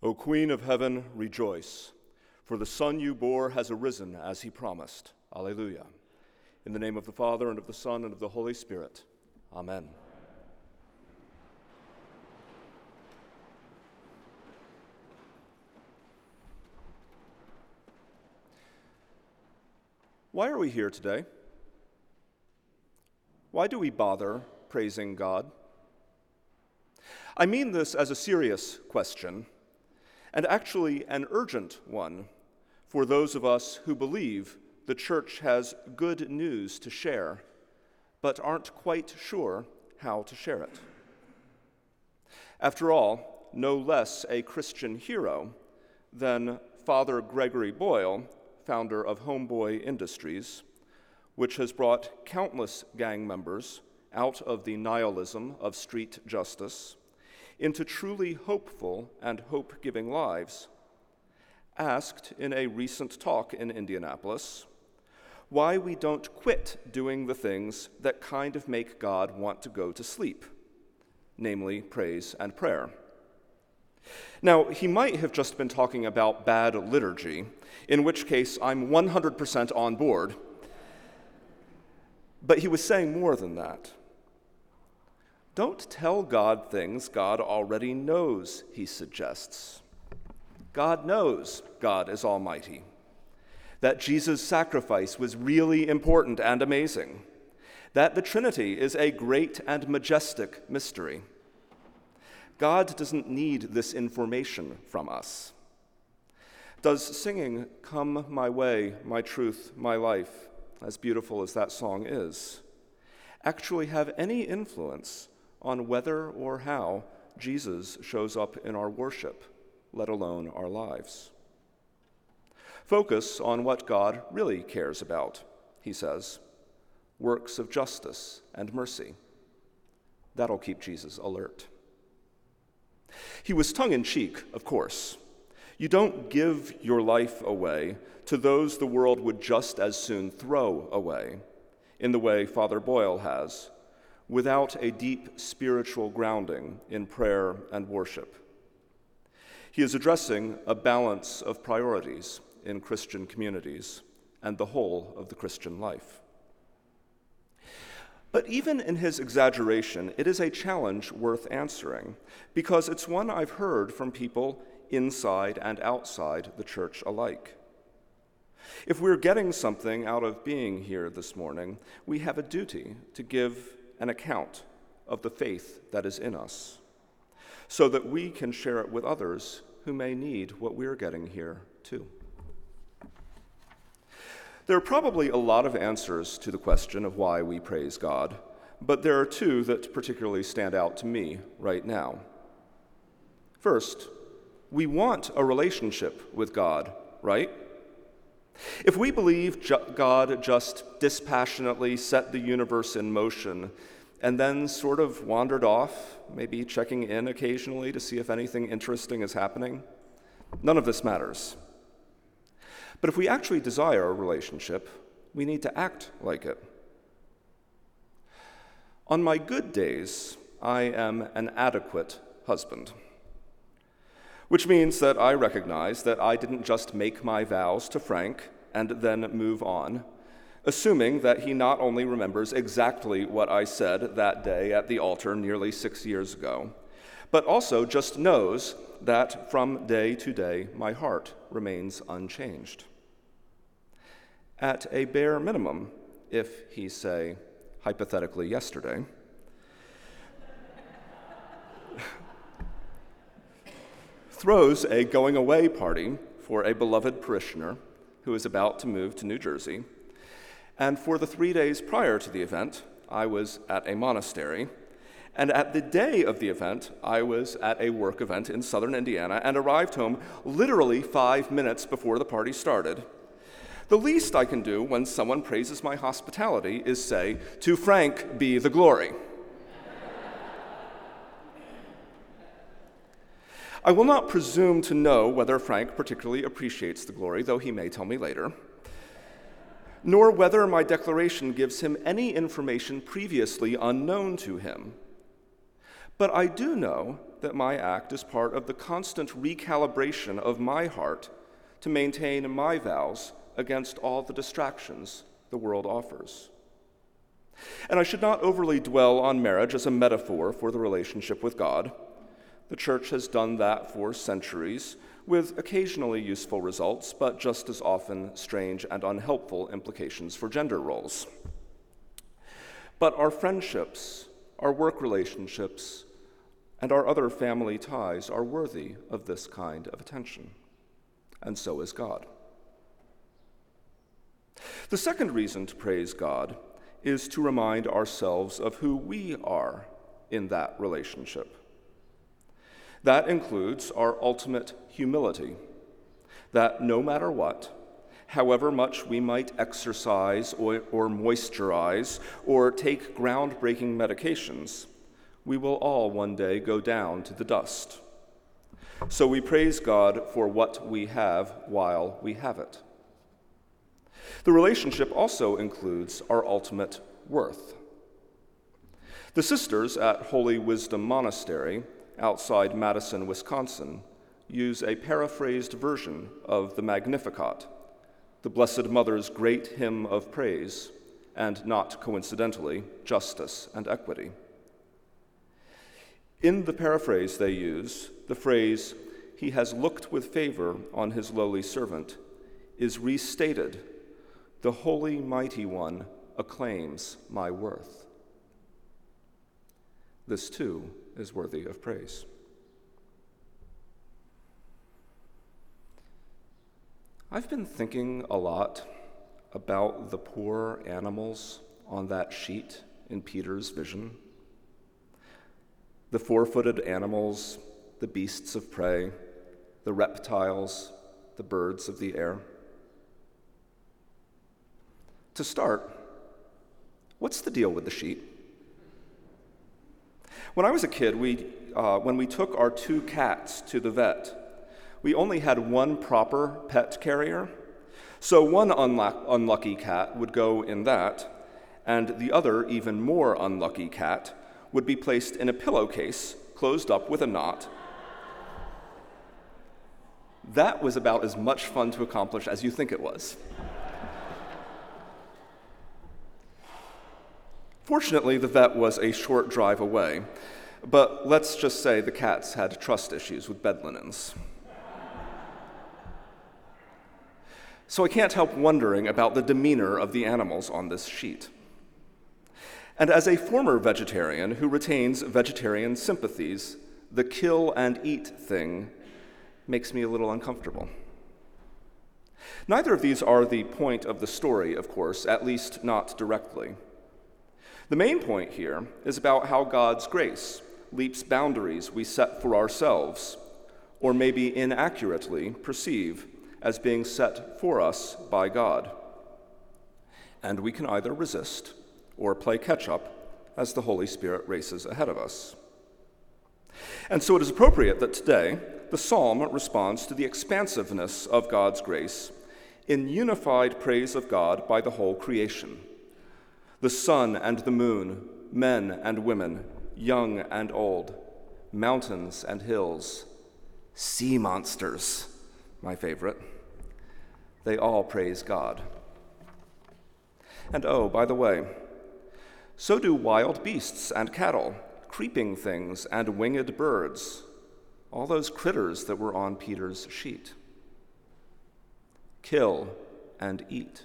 O Queen of Heaven, rejoice, for the Son you bore has arisen as he promised. Alleluia. In the name of the Father, and of the Son, and of the Holy Spirit. Amen. Why are we here today? Why do we bother praising God? I mean this as a serious question, and actually an urgent one for those of us who believe the church has good news to share, but aren't quite sure how to share it. After all, no less a Christian hero than Father Gregory Boyle, founder of Homeboy Industries, which has brought countless gang members out of the nihilism of street justice into truly hopeful and hope giving lives, asked in a recent talk in Indianapolis why we don't quit doing the things that kind of make God want to go to sleep, namely praise and prayer. Now, he might have just been talking about bad liturgy, in which case I'm 100% on board. But he was saying more than that. Don't tell God things God already knows, he suggests. God knows God is Almighty, that Jesus' sacrifice was really important and amazing, that the Trinity is a great and majestic mystery. God doesn't need this information from us. Does singing Come My Way, My Truth, My Life, as beautiful as that song is, actually have any influence on whether or how Jesus shows up in our worship, let alone our lives. Focus on what God really cares about, he says works of justice and mercy. That'll keep Jesus alert. He was tongue in cheek, of course. You don't give your life away to those the world would just as soon throw away, in the way Father Boyle has without a deep spiritual grounding in prayer and worship. He is addressing a balance of priorities in Christian communities and the whole of the Christian life. But even in his exaggeration, it is a challenge worth answering because it's one I've heard from people inside and outside the church alike. If we're getting something out of being here this morning, we have a duty to give an account of the faith that is in us, so that we can share it with others who may need what we're getting here too. There are probably a lot of answers to the question of why we praise God, but there are two that particularly stand out to me right now. First, we want a relationship with God, right? If we believe ju- God just dispassionately set the universe in motion and then sort of wandered off, maybe checking in occasionally to see if anything interesting is happening, none of this matters. But if we actually desire a relationship, we need to act like it. On my good days, I am an adequate husband which means that I recognize that I didn't just make my vows to Frank and then move on, assuming that he not only remembers exactly what I said that day at the altar nearly six years ago, but also just knows that from day to day my heart remains unchanged. At a bare minimum, if he say, hypothetically yesterday, throws a going away party for a beloved parishioner who is about to move to New Jersey. And for the three days prior to the event, I was at a monastery. And at the day of the event, I was at a work event in southern Indiana and arrived home literally five minutes before the party started. The least I can do when someone praises my hospitality is say, To Frank be the glory. I will not presume to know whether Frank particularly appreciates the glory, though he may tell me later, nor whether my declaration gives him any information previously unknown to him. But I do know that my act is part of the constant recalibration of my heart to maintain my vows against all the distractions the world offers. And I should not overly dwell on marriage as a metaphor for the relationship with God. The church has done that for centuries, with occasionally useful results, but just as often strange and unhelpful implications for gender roles. But our friendships, our work relationships, and our other family ties are worthy of this kind of attention, and so is God. The second reason to praise God is to remind ourselves of who we are in that relationship. That includes our ultimate humility, that no matter what, however much we might exercise or, or, moisturize or take groundbreaking medications, we will all one day go down to the dust. So we praise God for what we have while we have it. The relationship also includes our ultimate worth. The sisters at Holy Wisdom Monastery outside Madison, Wisconsin, use a paraphrased version of the Magnificat, the Blessed Mother's great hymn of praise, and not coincidentally, justice and equity. In the paraphrase they use, the phrase, He has looked with favor on his lowly servant, is restated The Holy Mighty One acclaims my worth. This too is worthy of praise. I've been thinking a lot about the poor animals on that sheet in Peter's vision. The four footed animals, the beasts of prey, the reptiles, the birds of the air. To start, what's the deal with the sheep? When I was a kid, we, uh, when we took our two cats to the vet, we only had one proper pet carrier. So one unluck- unlucky cat would go in that, and the other, even more unlucky cat, would be placed in a pillowcase closed up with a knot. That was about as much fun to accomplish as you think it was. Fortunately, the vet was a short drive away, but let's just say the cats had trust issues with bed linens. So I can't help wondering about the demeanor of the animals on this sheet. And as a former vegetarian who retains vegetarian sympathies, the kill and eat thing makes me a little uncomfortable. Neither of these are the point of the story, of course, at least not directly. The main point here is about how God's grace leaps boundaries we set for ourselves, or maybe inaccurately perceive as being set for us by God. And we can either resist or play catch up as the Holy Spirit races ahead of us. And so it is appropriate that today the psalm responds to the expansiveness of God's grace in unified praise of God by the whole creation the sun and the moon, men and women, young and old, mountains and hills, sea monsters, my favorite. They all praise God. And oh, by the way, so do wild beasts and cattle, creeping things and winged birds, all those critters that were on Peter's sheet. Kill and eat.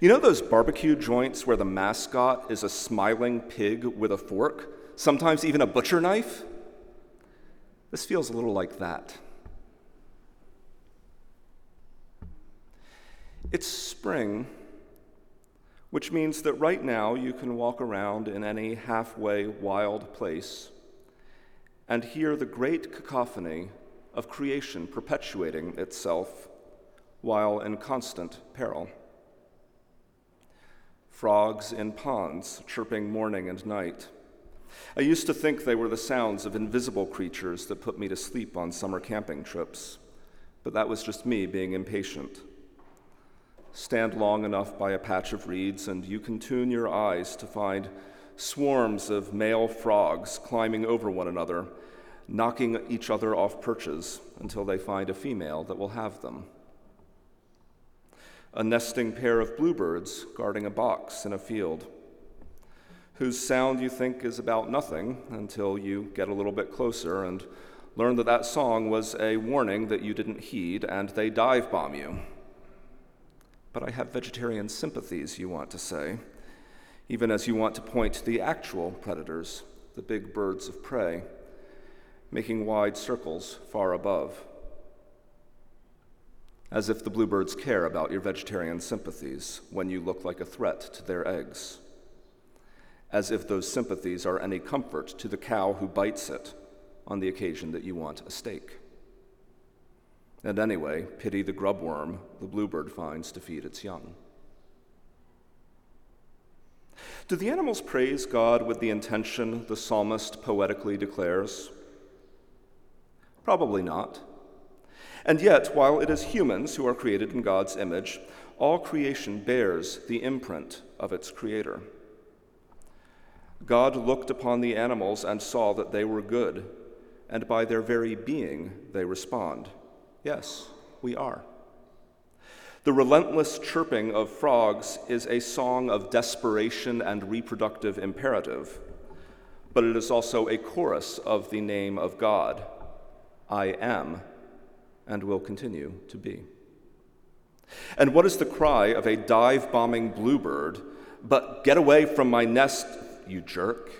You know those barbecue joints where the mascot is a smiling pig with a fork, sometimes even a butcher knife? This feels a little like that. It's spring, which means that right now you can walk around in any halfway wild place and hear the great cacophony of creation perpetuating itself while in constant peril frogs in ponds chirping morning and night. I used to think they were the sounds of invisible creatures that put me to sleep on summer camping trips, but that was just me being impatient. Stand long enough by a patch of reeds, and you can tune your eyes to find swarms of male frogs climbing over one another, knocking each other off perches until they find a female that will have them. A nesting pair of bluebirds guarding a box in a field, whose sound you think is about nothing until you get a little bit closer and learn that that song was a warning that you didn't heed and they dive bomb you. But I have vegetarian sympathies, you want to say even as you want to point to the actual predators, the big birds of prey, making wide circles far above. As if the bluebirds care about your vegetarian sympathies when you look like a threat to their eggs. As if those sympathies are any comfort to the cow who bites it on the occasion that you want a steak. And anyway, pity the grubworm the bluebird finds to feed its young. Do the animals praise God with the intention the psalmist poetically declares? Probably not. And yet, while it is humans who are created in God's image, all creation bears the imprint of its creator. God looked upon the animals and saw that they were good, and by their very being they respond Yes, we are. The relentless chirping of frogs is a song of desperation and reproductive imperative, but it is also a chorus of the name of God I am and will continue to be. And what is the cry of a dive bombing bluebird? But get away from my nest, you jerk.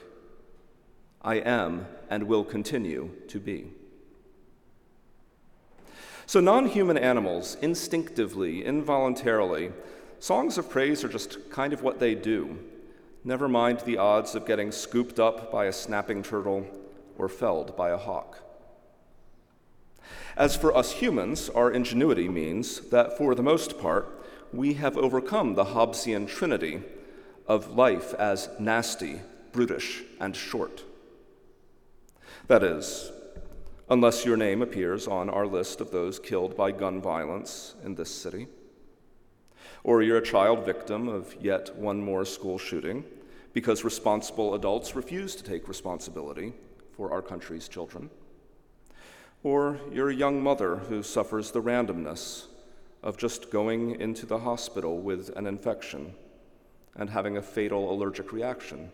I am and will continue to be. So, non human animals, instinctively, involuntarily, songs of praise are just kind of what they do. Never mind the odds of getting scooped up by a snapping turtle or felled by a hawk. As for us humans, our ingenuity means that for the most part, we have overcome the Hobbesian trinity of life as nasty, brutish, and short. That is, unless your name appears on our list of those killed by gun violence in this city. Or you're a child victim of yet one more school shooting because responsible adults refuse to take responsibility for our country's children. Or you're a young mother who suffers the randomness of just going into the hospital with an infection and having a fatal allergic reaction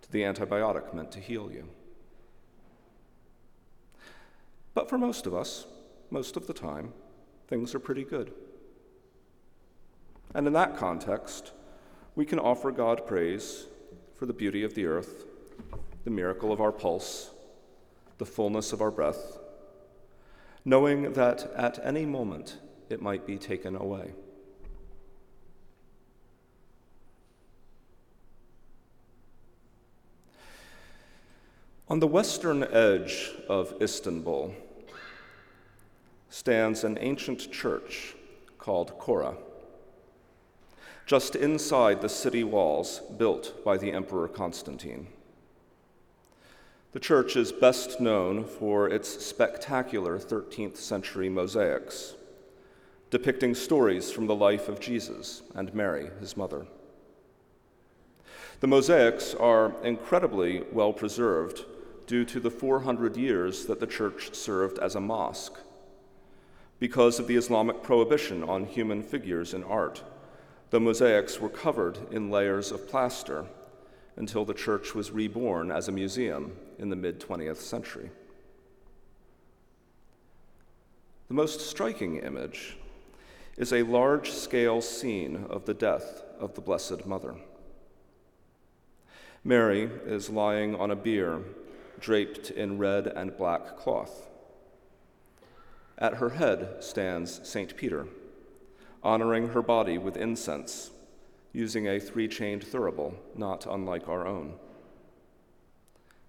to the antibiotic meant to heal you. But for most of us, most of the time, things are pretty good. And in that context, we can offer God praise for the beauty of the earth, the miracle of our pulse, the fullness of our breath, knowing that at any moment it might be taken away. On the western edge of Istanbul, stands an ancient church called Chora, just inside the city walls built by the Emperor Constantine. The church is best known for its spectacular 13th century mosaics, depicting stories from the life of Jesus and Mary, his mother. The mosaics are incredibly well preserved due to the 400 years that the church served as a mosque because of the Islamic prohibition on human figures in art. The mosaics were covered in layers of plaster until the church was reborn as a museum in the mid 20th century. The most striking image is a large scale scene of the death of the Blessed Mother. Mary is lying on a bier draped in red and black cloth. At her head stands St. Peter, honoring her body with incense, using a three chained thurible not unlike our own.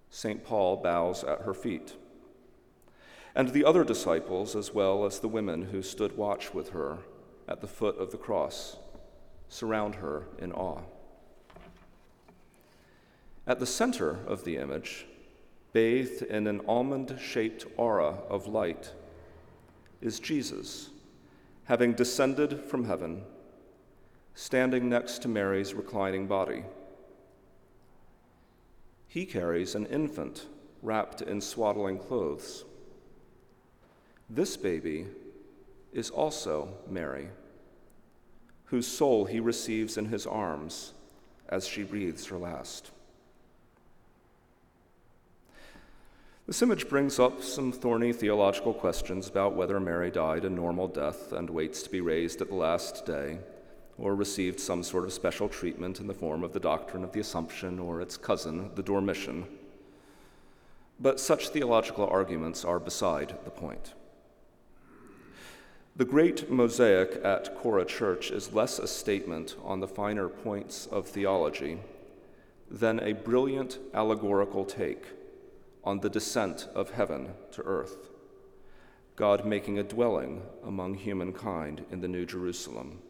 St. Paul bows at her feet. And the other disciples, as well as the women who stood watch with her at the foot of the cross, surround her in awe. At the center of the image, bathed in an almond shaped aura of light, is Jesus, having descended from heaven, standing next to Mary's reclining body. He carries an infant wrapped in swaddling clothes. This baby is also Mary, whose soul he receives in his arms as she breathes her last. This image brings up some thorny theological questions about whether Mary died a normal death and waits to be raised at the last day, or received some sort of special treatment in the form of the doctrine of the Assumption or its cousin, the Dormition. But such theological arguments are beside the point. The great mosaic at Chora Church is less a statement on the finer points of theology than a brilliant allegorical take on the descent of heaven to earth, God making a dwelling among humankind in the New Jerusalem,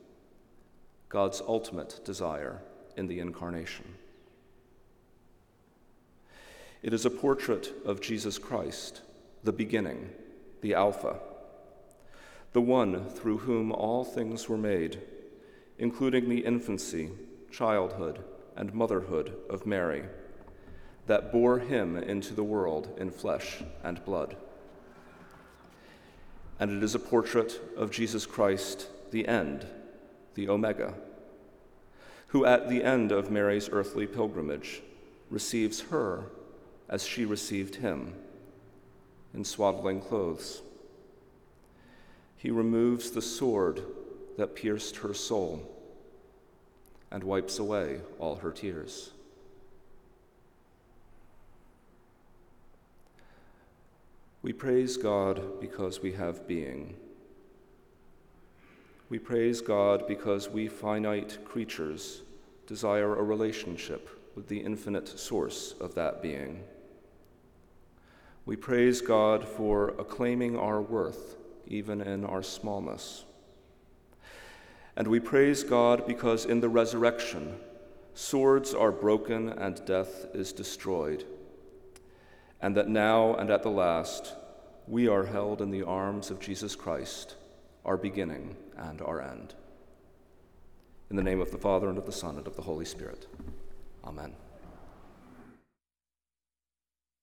God's ultimate desire in the Incarnation. It is a portrait of Jesus Christ, the beginning, the Alpha the one through whom all things were made, including the infancy, childhood, and motherhood of Mary, that bore him into the world in flesh and blood. And it is a portrait of Jesus Christ, the end, the Omega, who at the end of Mary's earthly pilgrimage receives her as she received him in swaddling clothes. He removes the sword that pierced her soul and wipes away all her tears. We praise God because we have being. We praise God because we finite creatures desire a relationship with the infinite source of that being. We praise God for acclaiming our worth even in our smallness. And we praise God because in the resurrection, swords are broken and death is destroyed, and that now and at the last, we are held in the arms of Jesus Christ, our beginning and our end. In the name of the Father, and of the Son, and of the Holy Spirit. Amen.